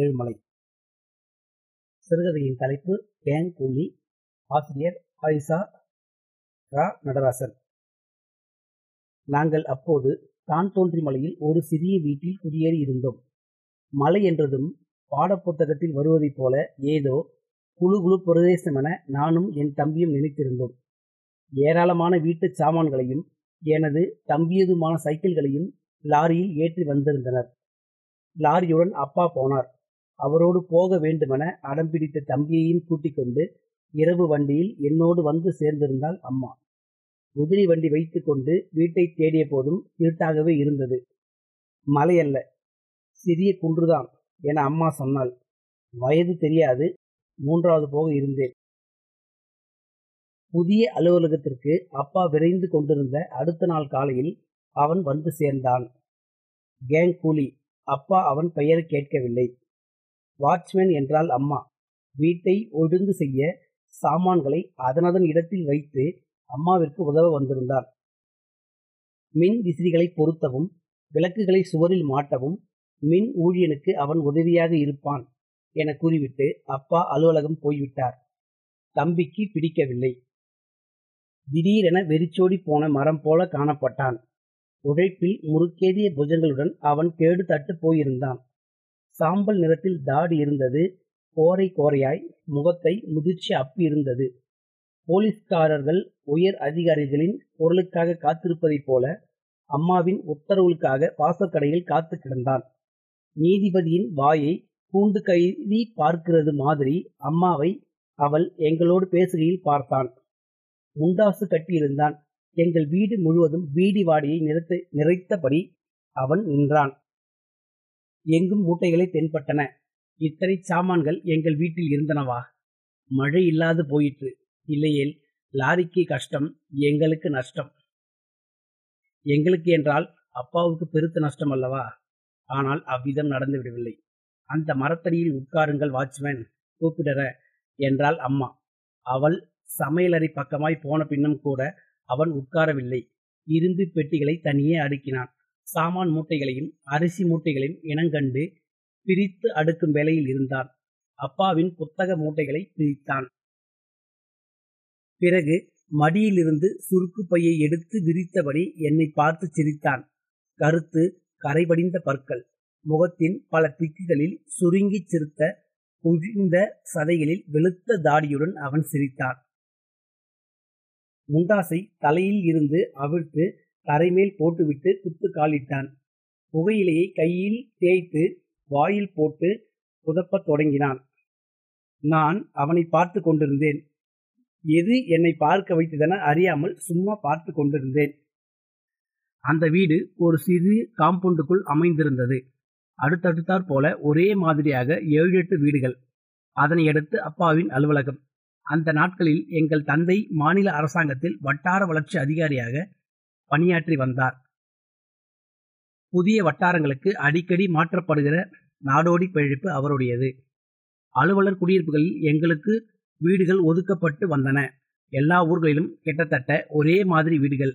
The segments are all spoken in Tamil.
ஏழுமலை. சிறுகதையின் தலைப்பு கேங் கூலி ஆசிரியர் ஆயிஷா ரா நடராசன். நாங்கள் அப்போது தான் தோன்றி மலையில் ஒரு சிறிய வீட்டில் குடியேறி இருந்தோம். மலை என்றதும் பாடப்புத்தகத்தில் வருவதைப் போல ஏதோ குழு குழு பிரதேசமென நானும் என் தம்பியும் நினைத்திருந்தோம். ஏராளமான வீட்டு சாமான்களையும் எனது தம்பியதுமான சைக்கிள்களையும் லாரியில் ஏற்றி வந்திருந்தனர். லாரியுடன் அப்பா போனார். அவரோடு போக வேண்டுமென அடம் பிடித்த தம்பியையும் கூட்டிக் கொண்டு இரவு வண்டியில் என்னோடு வந்து சேர்ந்திருந்தாள் அம்மா. குதிரை வண்டி வைத்துக்கொண்டு வீட்டை தேடிய போதும் இருட்டாகவே இருந்தது. மலையல்ல சிறிய குன்றுதான் என அம்மா சொன்னாள். வயது தெரியாது மூன்றாவது போக இருந்தேன். புதிய அலுவலகத்திற்கு அப்பா விரைந்து கொண்டிருந்த அடுத்த நாள் காலையில் அவன் வந்து சேர்ந்தான். கேங் கூலி அப்பா அவன் பெயர் கேட்கவில்லை. வாட்ச்மேன் என்றால் அம்மா. வீட்டை ஒழுங்கு செய்ய சாமான்களை அதனதன் இடத்தில் வைத்து அம்மாவிற்கு உதவ வந்திருந்தான் மின் விசிறிகளை பொருத்தவும் விளக்குகளை சுவரில் மாட்டவும் மின் ஊழியனுக்கு அவன் உதவியாக இருப்பான் என கூறிவிட்டு அப்பா அலுவலகம் போய்விட்டார். தம்பிக்கு பிடிக்கவில்லை. திடீரென வெறிச்சோடி போன மரம் போல காணப்பட்டான். உழைப்பில் முறுக்கேறிய புஜங்களுடன் அவன் கேடு தட்டு போயிருந்தான். சாம்பல் நிறத்தில் தாடி இருந்தது. கோரை கோரையாய் முகத்தை முதிர்ச்சி அப்பி இருந்தது. போலீஸ்காரர்கள் உயர் அதிகாரிகளின் பொருளுக்காக காத்திருப்பதைப் போல அம்மாவின் உத்தரவுகளுக்காக வாசக்கடையில் காத்து கிடந்தான். நீதிபதியின் வாயை கூண்டு கைதி பார்க்கிறது மாதிரி அம்மாவை அவள் எங்களோடு பேசுகையில் பார்த்தான். முண்டாசு கட்டியிருந்தான். எங்கள் வீடு முழுவதும் பீடி வாடியை நிறைத்த நிறைத்தபடி அவன் நின்றான். எங்கும் மூட்டைகளை தென்பட்டன. இத்தனை சாமான்கள் எங்கள் வீட்டில் இருந்தனவா? மழை இல்லாது போயிற்று. இல்லையேல் லாரிக்கு கஷ்டம் எங்களுக்கு நஷ்டம். எங்களுக்கு என்றால் அப்பாவுக்கு பெருத்த நஷ்டம் அல்லவா? ஆனால் அவ்விதம் நடந்து விடவில்லை. அந்த மரத்தடியில் உட்காருங்கள் வாட்ச்மேன் கூப்பிடற என்றாள் அம்மா. அவள் சமையலறை பக்கமாய் போன பின்னும் கூட அவன் உட்காரவில்லை. இரும்பு பெட்டிகளை தனியே அடுக்கினான். சாமான் மூட்டைகளையும் அரிசி மூட்டைகளையும் இனங்கண்டு பிரித்து அடுக்கும் வேலையில் இருந்தான். அப்பாவின் புத்தக மூட்டைகளை பிரித்தான். பிறகு மடியிலிருந்து சுருக்கு பையை எடுத்து விரித்தபடி என்னை பார்த்து சிரித்தான். கருத்து கரைபடிந்த பற்கள் முகத்தின் பல திக்குகளில் சுருங்கி சிரித்த குழிந்த சதைகளில் வெளுத்த தாடியுடன் அவன் சிரித்தான். முண்டாசை தலையில் இருந்து அவிழ்த்து தரைமேல் போட்டுவிட்டு குத்து காலிட்டான். புகையிலையை கையில் தேய்த்து வாயில் போட்டு புதப்பத் தொடங்கினான். நான் அவனை பார்த்து கொண்டிருந்தேன். எது என்னை பார்க்க வைத்ததென அறியாமல் சும்மா பார்த்து கொண்டிருந்தேன். அந்த வீடு ஒரு சிறு காம்பவுண்டுக்குள் அமைந்திருந்தது. அடுத்தடுத்தாற் போல ஒரே மாதிரியாக ஏழு எட்டு வீடுகள். அதனை அடுத்து அப்பாவின் அலுவலகம். அந்த நாட்களில் எங்கள் தந்தை மாநில அரசாங்கத்தில் வட்டார வளர்ச்சி அதிகாரியாக பணியாற்றி வந்தார். புதிய வட்டாரங்களுக்கு அடிக்கடி மாற்றப்படுகிற நாடோடி பிழைப்பு அவருடையது. அலுவலர் குடியிருப்புகளில் எங்களுக்கு வீடுகள் ஒதுக்கப்பட்டு வந்தன. எல்லா ஊர்களிலும் கிட்டத்தட்ட ஒரே மாதிரி வீடுகள்.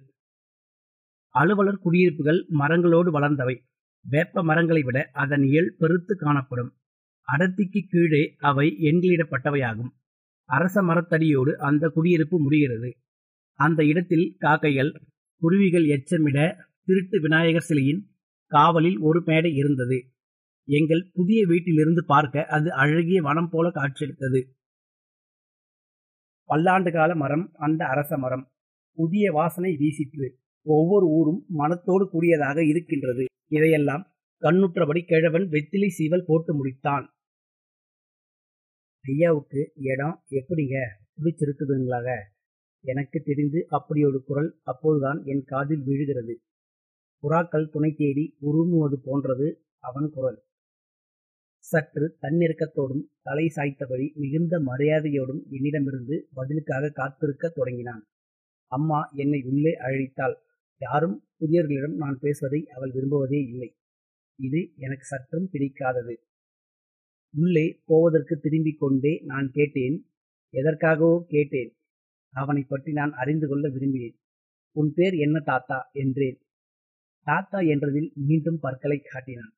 அலுவலர் குடியிருப்புகள் மரங்களோடு வளர்ந்தவை. வேப்ப மரங்களை விட அதன் இயல் பெருத்து காணப்படும். அடர்த்திக்கு கீழே அவை எண்களிடப்பட்டவையாகும். அரச மரத்தடியோடு அந்த குடியிருப்பு முடிகிறது. அந்த இடத்தில் காக்கைகள் குருவிகள் எச்சமிட திருட்டு விநாயகர் சிலையின் காவலில் ஒரு மேடை இருந்தது. எங்கள் புதிய வீட்டிலிருந்து பார்க்க அது அழகிய வனம் போல காட்சியளித்தது. பல்லாண்டு கால மரம் அந்த அரச மரம். புதிய வாசனை வீசிற்று. ஒவ்வொரு ஊரும் மனத்தோடு கூடியதாக இருக்கின்றது. இதையெல்லாம் கண்ணுற்றபடி கிழவன் வெத்திலை சீவல் போட்டு முடித்தான். ஐயாவுக்கு இடம் எப்படிங்க? பிடிச்சிருக்குதுங்களாக எனக்கு தெரிந்து அப்படி ஒரு குரல் அப்போதுதான் என் காதில் விழுகிறது. புறாக்கள் துணை தேடி உருமுவது போன்றது அவன் குரல். சற்று தன்னிறக்கத்தோடும் தலை சாய்த்தபடி மிகுந்த மரியாதையோடும் என்னிடமிருந்து பதிலுக்காக காத்திருக்க தொடங்கினான். அம்மா என்னை உள்ளே அழைத்தாள். யாரும் புதியவர்களிடம் நான் பேசுவதை அவள் விரும்புவதே இல்லை. இது எனக்கு சற்றும் பிடிக்காதது. உள்ளே போவதற்கு திரும்பிக் கொண்டே நான் கேட்டேன். எதற்காகவோ? கேட்டேன். அவனை பற்றி நான் அறிந்து கொள்ள விரும்பினேன் உன் பேர் என்ன தாத்தா? என்றேன். தாத்தா என்றதில் மீண்டும் பற்களை காட்டினான்.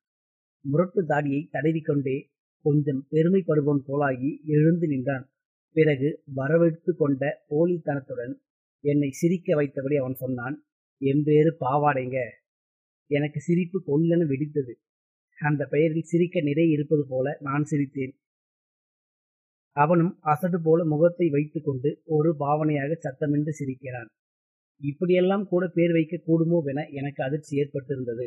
முரட்டு தாடியை தடவிக்கொண்டே கொஞ்சம் பெருமைப்படுவோன் போலாகி எழுந்து நின்றான். பிறகு வரவெடுத்து கொண்ட போலித்தனத்துடன் என்னை சிரிக்க வைத்தபடி அவன் சொன்னான் என் பேரு பாவாடைங்க. எனக்கு சிரிப்பு கொல்லென வெடித்தது. அந்த பெயரில் சிரிக்க நிறைய இருப்பது போல நான் சிரித்தேன். அவனும் அசடு போல முகத்தை வைத்துக்கொண்டு ஒரு பாவனையாக சத்தமின்றி சிரிக்கிறான். இப்படியெல்லாம் கூட பேர் வைக்க கூடுமோவென எனக்கு அதிர்ச்சி ஏற்பட்டிருந்தது.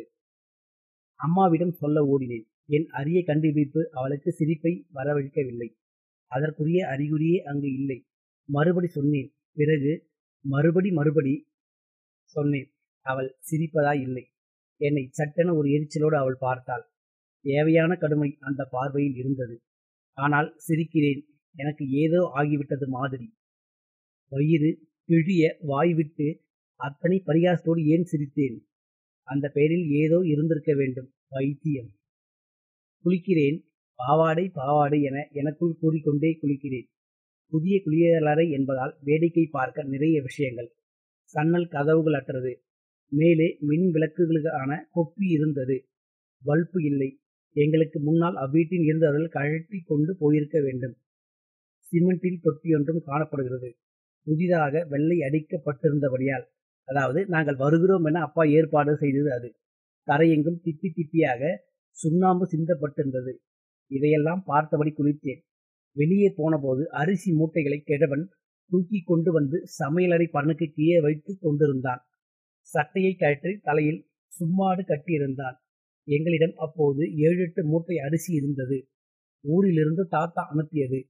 அம்மாவிடம் சொல்ல ஓடினேன். என் அரிய கண்டுபிடிப்பு அவளுக்கு சிரிப்பை வரவழைக்கவில்லை. அதற்குரிய அறிகுறியே அங்கு இல்லை. மறுபடி சொன்னேன். பிறகு மறுபடி மறுபடி சொன்னேன். அவள் சிரிப்பதாய் இல்லை. என்னை சட்டென ஒரு எரிச்சலோடு அவள் பார்த்தாள். தேவையான கடுமை அந்த பார்வையில் இருந்தது. ஆனால் சிரிக்கிறேன். எனக்கு ஏதோ ஆகிவிட்டது மாதிரி. வயிறு கிழிய வாய்விட்டு அத்தனை பரிகாசத்தோடு ஏன் சிரித்தேன்? அந்த பெயரில் ஏதோ இருந்திருக்க வேண்டும். வைத்தியம். குளிக்கிறேன். பாவாடை பாவாடை என எனக்குள் கூறிக்கொண்டே குளிக்கிறேன். புதிய குளியலறை என்பதால் வேடிக்கை பார்க்க நிறைய விஷயங்கள். சன்னல் கதவுகள் அற்றது. மேலே மின் விளக்குகளுக்கான கொப்பி இருந்தது. பல்பு இல்லை. எங்களுக்கு முன்னால் அவ்வீட்டில் இருந்தவர்கள் கழட்டி கொண்டு போயிருக்க வேண்டும். சிமெண்டில் தொட்டியொன்றும் காணப்படுகிறது. புதிதாக வெள்ளை அடிக்கப்பட்டிருந்தபடியால் அதாவது நாங்கள் வருகிறோம் என அப்பா ஏற்பாடு செய்தது அது. தரையெங்கும் திப்பி திப்பியாக சுண்ணாம்பு சிந்தப்பட்டிருந்தது. இதையெல்லாம் பார்த்தபடி குளித்தேன். வெளியே போனபோது அரிசி மூட்டைகளை கெடவன் தூக்கி கொண்டு வந்து சமையலறை பண்ணுக்கு கீழே வைத்து கொண்டிருந்தான். சட்டையை கழற்றி தலையில் சும்மாடு கட்டியிருந்தான். எங்களிடம் அப்போது ஏழு எட்டு மூட்டை அரிசி இருந்தது. ஊரிலிருந்து தாத்தா அனுப்பியது.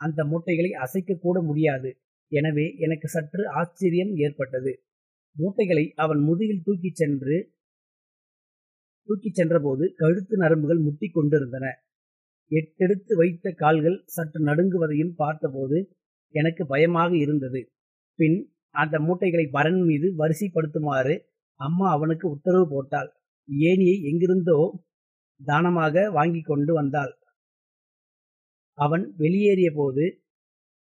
அந்த மூட்டைகளை அசைக்க கூட முடியாது. எனவே எனக்கு சற்று ஆச்சரியம் ஏற்பட்டது. மூட்டைகளை அவன் முதுகில் தூக்கிச் சென்று தூக்கிச் சென்றபோது கழுத்து நரம்புகள் முட்டி கொண்டிருந்தன. எட்டெடுத்து வைத்த கால்கள் சற்று நடுங்குவதையும் பார்த்தபோது எனக்கு பயமாக இருந்தது. பின் அந்த மூட்டைகளை பரன் மீது வரிசைப்படுத்துமாறு அம்மா அவனுக்கு உத்தரவு போட்டாள். ஏனியை எங்கிருந்தோ தானமாக வாங்கி கொண்டு வந்தாள். அவன் வெளியேறிய போது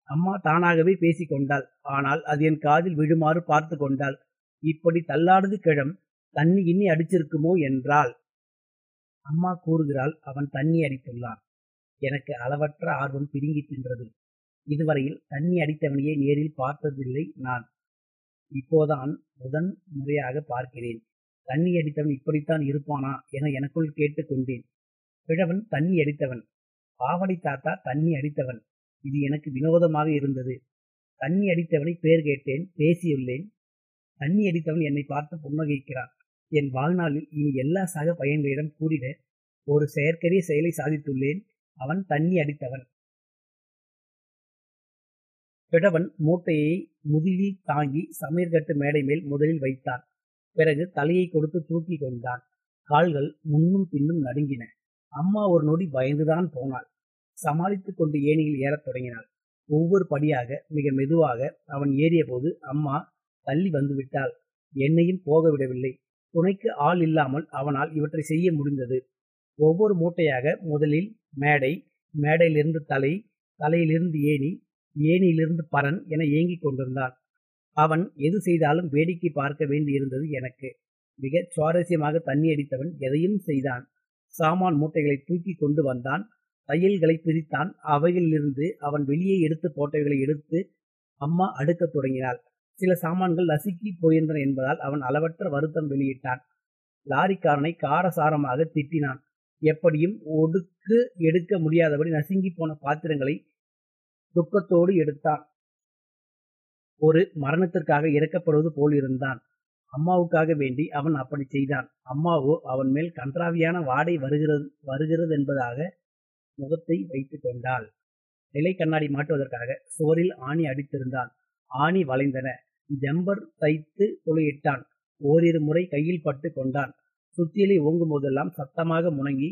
அம்மா தானாகவே பேசிக்கொண்டாள் ஆனால் அது என் காதில் விழுமாறு பார்த்து கொண்டாள். இப்படி தள்ளாடுது கிழம் தண்ணி இன்னி அடிச்சிருக்குமோ என்றாள். அம்மா கூறுகிறாள் அவன் தண்ணி அடித்துள்ளான். எனக்கு அளவற்ற ஆர்வம் பிடுங்கி தின்றது. இதுவரையில் தண்ணி அடித்தவனையே நேரில் பார்த்ததில்லை நான். இப்போதான் முதன் முறையாக பார்க்கிறேன். தண்ணி அடித்தவன் இப்படித்தான் இருப்பானா என எனக்குள் கேட்டுக்கொண்டேன் கிழவன் தண்ணி அடித்தவன். பாவடி தாத்தா தண்ணி அடித்தவன். இது எனக்கு வினோதமாக இருந்தது. தண்ணி அடித்தவனை பேர் கேட்டேன் பேசியுள்ளேன். தண்ணி அடித்தவன் என்னை பார்த்து புன்னகைக்கிறான். என் வாழ்நாளில் இனி எல்லா சக பையன்களிடம் கூறிட ஒரு செயற்கரிய செயலை சாதித்துள்ளேன். அவன் தண்ணி அடித்தவன். கிழவன் மூட்டையை முதுகில் தாங்கி சமையற்கட்டு மேடை மேல் முதலில் வைத்தான். பிறகு தலையை கொடுத்து தூக்கி கொண்டான். கால்கள் முன்னும் பின்னும் நடுங்கின. அம்மா ஒரு நொடி பயந்துதான் போனாள். சமாளித்துக் கொண்டு ஏணியில் ஏறத் தொடங்கினாள். ஒவ்வொரு படியாக மிக மெதுவாக அவன் ஏறிய போது அம்மா தள்ளி வந்து விட்டாள். என்னையும் போக விடவில்லை. துணைக்கு ஆள் இல்லாமல் அவனால் இவற்றை செய்ய முடிந்தது. ஒவ்வொரு மூட்டையாக முதலில் மேடை மேடையிலிருந்து தலை தலையிலிருந்து ஏணி ஏணியிலிருந்து பரன் என ஏங்கிக் கொண்டிருந்தான். அவன் எது செய்தாலும் வேடிக்கை பார்க்க வேண்டியிருந்தது எனக்கு. மிக சுவாரஸ்யமாக தண்ணி அடித்தவன் எதையும் செய்தான். சாமான் மூட்டைகளை தூக்கி கொண்டு வந்தான். தையல்களை பிரித்தான். அவைகளிலிருந்து அவன் வெளியே எடுத்து போட்டவைகளை எடுத்து அம்மா அடுக்கத் தொடங்கினாள். சில சாமான்கள் நசுக்கி போயிருந்தன என்பதால் அவன் அளவற்ற வருத்தம் வெளியிட்டான். லாரிக்காரனை காரசாரமாக திட்டினான். எப்படியும் ஒடுக்கு எடுக்க முடியாதபடி நசுங்கி போன பாத்திரங்களை துக்கத்தோடு எடுத்தான். ஒரு மரணத்திற்காக இறக்கப்படுவது போல் இருந்தான். அம்மாவுக்காக வேண்டி அவன் அப்படி செய்தான். அம்மாவோ அவன் மேல் கன்றாவியான வாடை வருகிறது வருகிறது என்பதாக முகத்தை வைத்துக் கொண்டாள். நிலை கண்ணாடி மாட்டுவதற்காக சுவரில் ஆணி அடித்திருந்தான் ஆணி வளைந்தன. ஜம்பர் தைத்து துளையிட்டான் ஓரிரு முறை கையில் பட்டு கொண்டான். சுத்தியலை ஓங்கும் போதெல்லாம் சத்தமாக முணங்கி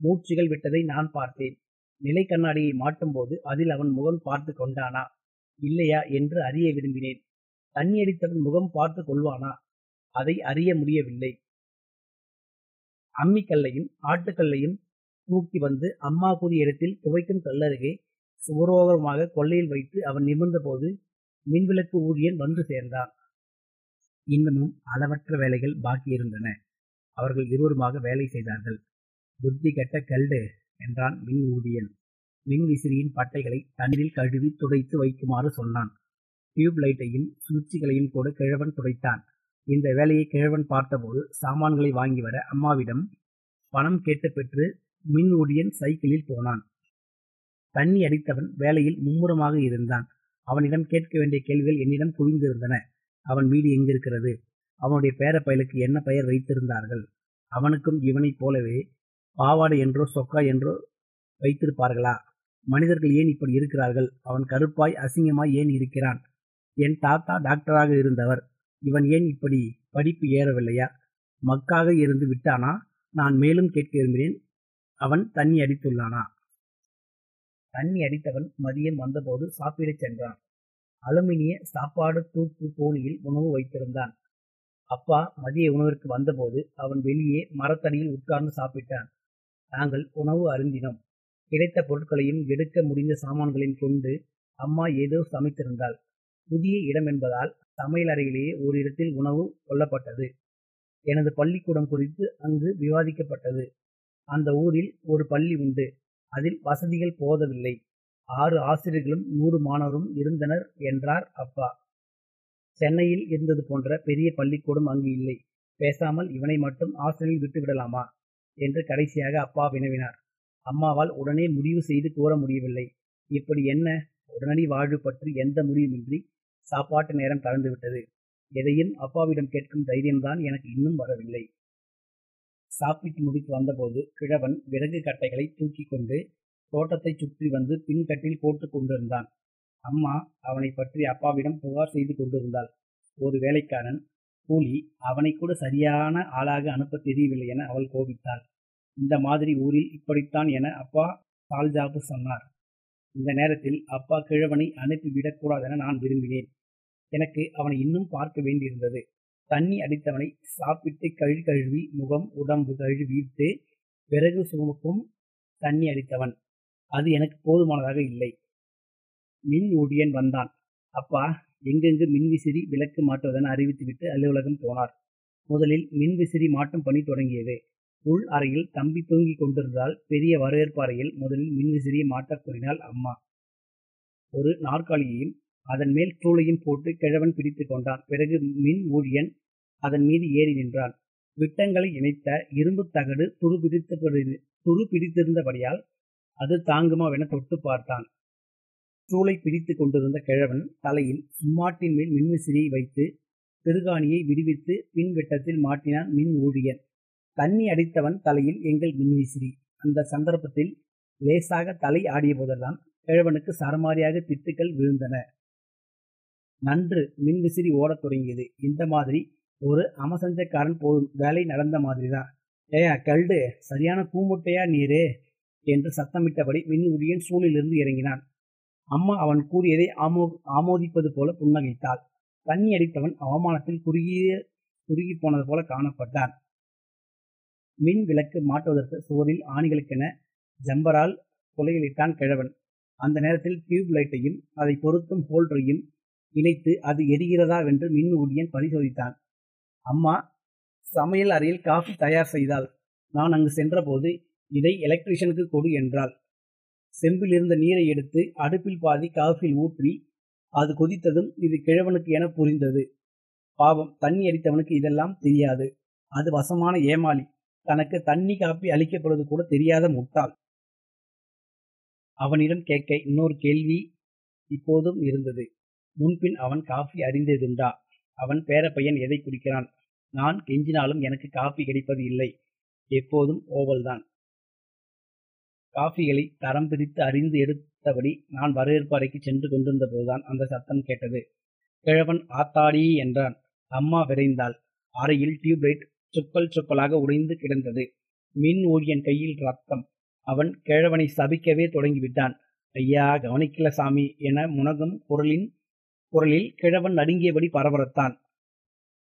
மூச்சுகள் விட்டதை நான் பார்த்தேன். நிலை கண்ணாடியை மாட்டும் போது அதில் அவன் முகம் பார்த்து கொண்டானா? இல்லையா என்று அறிய விரும்பினேன். தண்ணி அடித்தவன் முகம் பார்த்து கொள்வானா? அதை அறிய முடியவில்லை. அம்மிக்கல்லையும் ஆட்டுக்கல்லையும் தூக்கி வந்து அம்மா கூறிய இடத்தில் துவைக்கும் கல்லருகே சுவரோகமாக கொள்ளையில் வைத்து அவன் நிமிர்ந்த போது மின்விளக்கு ஊதியன் வந்து சேர்ந்தான். இன்னமும் அளவற்ற வேலைகள் பாக்கி இருந்தன. அவர்கள் இருவருமாக வேலை செய்தார்கள். புத்தி கெட்ட கல்டு என்றான் மின் ஊதியன். மின் விசிறியின் பட்டைகளை தண்ணீரில் கழுவி துடைத்து வைக்குமாறு சொன்னான். டியூப் லைட்டையும் சுவிட்சுகளையும் கூட கிழவன் துடைத்தான். இந்த வேலையை கிழவன் பார்த்தபோது சாமான்களை வாங்கி வர அம்மாவிடம் பணம் கேட்டு பெற்று மின் ஊழியன் சைக்கிளில் போனான். தண்ணி அடித்தவன் வேலையில் மும்முரமாக இருந்தான். அவனிடம் கேட்க வேண்டிய கேள்விகள் என்னிடம் குவிந்திருந்தன அவன் வீடு எங்கிருக்கிறது? அவனுடைய பேரப்பயலுக்கு என்ன பெயர் வைத்திருந்தார்கள்? அவனுக்கும் இவனைப் போலவே பாவாடை என்றோ சொக்கா என்றோ வைத்திருப்பார்களா? மனிதர்கள் ஏன் இப்படி இருக்கிறார்கள்? அவன் கருப்பாய் அசிங்கமாய் ஏன் இருக்கிறான்? என் தாத்தா டாக்டராக இருந்தவர். இவன் ஏன் இப்படி படிப்பு ஏறவில்லையா? மக்காக இருந்து விட்டானா? நான் மேலும் கேட்க விரும்பினேன். அவன் தண்ணி அடித்துள்ளானா? தண்ணி அடித்தவன் மதியம் வந்தபோது சாப்பிடச் சென்றான். அலுமினிய சாப்பாடு தூக்கு கோழியில் உணவு வைத்திருந்தான். அப்பா மதிய உணவிற்கு வந்தபோது அவன் வெளியே மரத்தடியில் உட்கார்ந்து சாப்பிட்டான். நாங்கள் உணவு அருந்தினோம். கிடைத்த பொருட்களையும் எடுக்க முடிந்த சாமான்களையும் கொண்டு அம்மா ஏதோ சமைத்திருந்தாள். புதிய இடம் என்பதால் சமையல் அறையிலேயே ஒரு இடத்தில் உணவு கொல்லப்பட்டது. எனது பள்ளிக்கூடம் குறித்து அங்கு விவாதிக்கப்பட்டது. அந்த ஊரில் ஒரு பள்ளி உண்டு. அதில் வசதிகள் போதவில்லை. ஆறு ஆசிரியர்களும் நூறு மாணவரும் இருந்தனர் என்றார் அப்பா. சென்னையில் இருந்தது போன்ற பெரிய பள்ளிக்கூடம் அங்கு இல்லை. பேசாமல் இவனை மட்டும் ஆசிரியர் விட்டுவிடலாமா என்று கடைசியாக அப்பா வினவினார். அம்மாவால் உடனே முடிவு செய்து கூற முடியவில்லை. இப்படி என்ன? உடனடி வாழ்வு பற்றி எந்த முடிவுமின்றி சாப்பாட்டு நேரம் கலந்துவிட்டது எதையும் அப்பாவிடம் கேட்கும் தைரியம்தான் எனக்கு இன்னும் வரவில்லை. சாப்பிட்டு முடித்து வந்தபோது கிழவன் விறகு கட்டைகளை தூக்கி கொண்டு தோட்டத்தை சுற்றி வந்து பின்கட்டில் போட்டு கொண்டிருந்தான். அம்மா அவனை பற்றி அப்பாவிடம் புகார் செய்து கொண்டிருந்தாள். ஒரு வேலைக்காரன் கூலி அவனை கூட சரியான ஆளாக அனுப்ப தெரியவில்லை என அவள் கோபித்தாள். இந்த மாதிரி ஊரில் இப்படித்தான் என அப்பா சால்ஜாபு சொன்னார். இந்த நேரத்தில் அப்பா கிழவனை அனுப்பிவிடக்கூடாதென நான் விரும்பினேன். எனக்கு அவனை இன்னும் பார்க்க வேண்டியிருந்தது. தண்ணி அடித்தவனை சாப்பிட்டு கழுவி கழுவி முகம் உடம்பு கழுவிட்டு பிறகு சுமக்கும் தண்ணி அடித்தவன். அது எனக்கு போதுமானதாக இல்லை. மின் ஊழியன் வந்தான். அப்பா எங்கெங்கு மின்விசிறி விளக்கு மாட்டுவதென அறிவித்துவிட்டு அலுவலகம் போனார். முதலில் மின்விசிறி மாட்டும் பணி தொடங்கியது. உள் அறையில் தம்பி தூங்கிக் கொண்டிருந்தால் பெரிய வரவேற்பு அறையில் முதலில் மின்விசிறியை மாட்டக் கூறினாள் அம்மா. ஒரு நாற்காலியையும் அதன் மேல் சூளையும் போட்டு கிழவன் பிடித்து கொண்டான். பிறகு மின் ஊழியன் அதன் மீது ஏறி நின்றான். விட்டங்களை இணைத்த இரும்பு தகடு துரு பிடித்து துரு பிடித்திருந்தபடியால் அது தாங்குமாவென தொட்டு பார்த்தான். சூளை பிடித்து கொண்டிருந்த கிழவன் தலையில் சும்மாட்டின் மேல் மின்விசிறியை வைத்து திருகாணியை விடுவித்து பின் வெட்டத்தில் மாட்டினான் மின் ஊழியன். தண்ணி அடித்தவன் தலையில் எங்கள் மின்விசிறி. அந்த சந்தர்ப்பத்தில் லேசாக தலை ஆடிய போதெல்லாம் கிழவனுக்கு சரமாரியாக திட்டுக்கள் விழுந்தன. நன்று மின்விசிறி ஓடத் தொடங்கியது. இந்த மாதிரி ஒரு அமசஞ்சக்காரன் போதும். வேலை நடந்த மாதிரிதான். ஏயா கல்டு சரியான பூமுட்டையா நீரே என்று சத்தமிட்டபடி மின்முடியின் ஊழியன் சூழிலிருந்து இறங்கினான். அம்மா அவன் கூறியதை ஆமோ ஆமோதிப்பது போல புன்னகைத்தாள். தண்ணி அடித்தவன் அவமானத்தில் குறுகிய குறுகி போனது போல காணப்பட்டான். மின் விளக்கு மாட்டுவதற்கு சுவரில் ஆணிகளுக்கென ஜம்பரால் கொலையிலிட்டான் கிழவன். அந்த நேரத்தில் டியூப் லைட்டையும் அதை பொருத்தும் ஹோல்டரையும் இணைத்து அது எரிகிறதா என்று மின் ஊதியன் பரிசோதித்தான். அம்மா சமையல் அறையில் காஃபி தயார் செய்தாள். நான் அங்கு சென்றபோது இதை எலக்ட்ரிஷியனுக்கு கொடு என்றாள். செம்பில் இருந்த நீரை எடுத்து அடுப்பில் பாதி காஃபில் ஊற்றி அது கொதித்ததும் இது கிழவனுக்கு என புரிந்தது. பாவம் தண்ணி அடித்தவனுக்கு இதெல்லாம் தெரியாது. அது வசமான ஏமாளி. தனக்கு தண்ணி காப்பி அளிக்கப்படுவது கூட தெரியாத முட்டாள். அவனிடம் கேட்க இன்னொரு கேள்வி இப்போதும் இருந்தது. முன்பின் அவன் காஃபி அறிந்ததுண்டா? அவன் பேரப்பையன் எதை குடிக்கிறான்? நான் கெஞ்சினாலும் எனக்கு காஃபி கிடைப்பது இல்லை. எப்போதும் ஓவல்தான். காஃபிகளை தரம் பிரித்து அறிந்து எடுத்தபடி நான் வரவேற்பு அறைக்கு சென்று கொண்டிருந்த போதுதான் அந்த சத்தம் கேட்டது. கிழவன் ஆத்தாடி என்றான். அம்மா விரைந்தாள். அறையில் டியூப்லைட் சுக்கல் சுக்கலாக உடைந்து கிடந்தது. மின் ஊழியன் கையில் ரத்தம். அவன் கிழவனை சபிக்கவே தொடங்கிவிட்டான். ஐயா கவனிக்கல சாமி என முனகும் குரலின் குரலில் கிழவன் நடுங்கியபடி பரபரத்தான்.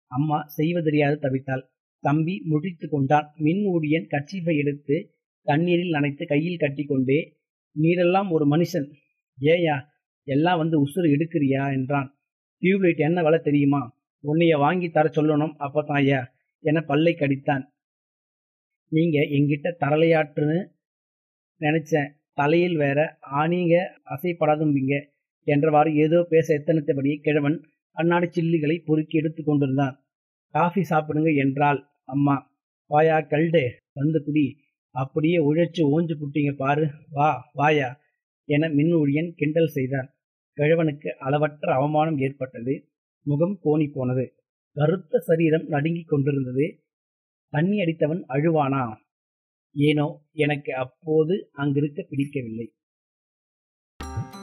அம்மா செய்வதறியாது தவித்தாள். தம்பி முடித்து கொண்டான். மின் ஊடியன் கச்சிப்பை எடுத்து தண்ணீரில் நனைத்து கையில் கட்டிக்கொண்டே நீரெல்லாம் ஒரு மனுஷன். ஏயா எல்லாம் வந்து உசுறு எடுக்கிறியா? என்றான். டியூப்லைட் என்ன விலை தெரியுமா? உன்னைய வாங்கி தர சொல்லணும் அப்பதான் ஐயா என பல்லை கடித்தான். நீங்க என்கிட்ட தரலையாற்றுன்னு நினைச்சேன். தலையில் வேற ஆணிங்க அசைப்படாதும்பீங்க. என்றவாறு ஏதோ பேச எத்தனைத்தபடி கிழவன் கண்ணாடி சில்லிகளை பொறுக்கி எடுத்து கொண்டிருந்தான். காஃபி சாப்பிடுங்க என்றாள் அம்மா. வாயா கல்டு வந்து குடி. அப்படியே உழைச்சு ஓஞ்சு புட்டிங்க பாரு. வா வாயா என மின் ஊழியன் கிண்டல் செய்தான். கிழவனுக்கு அளவற்ற அவமானம் ஏற்பட்டது. முகம் கோணி போனது. கருத்த சரீரம் நடுங்கிக் கொண்டிருந்தது. தண்ணி அடித்தவன் அழுவானா? ஏனோ எனக்கு அப்போது அங்கிருக்க பிடிக்கவில்லை.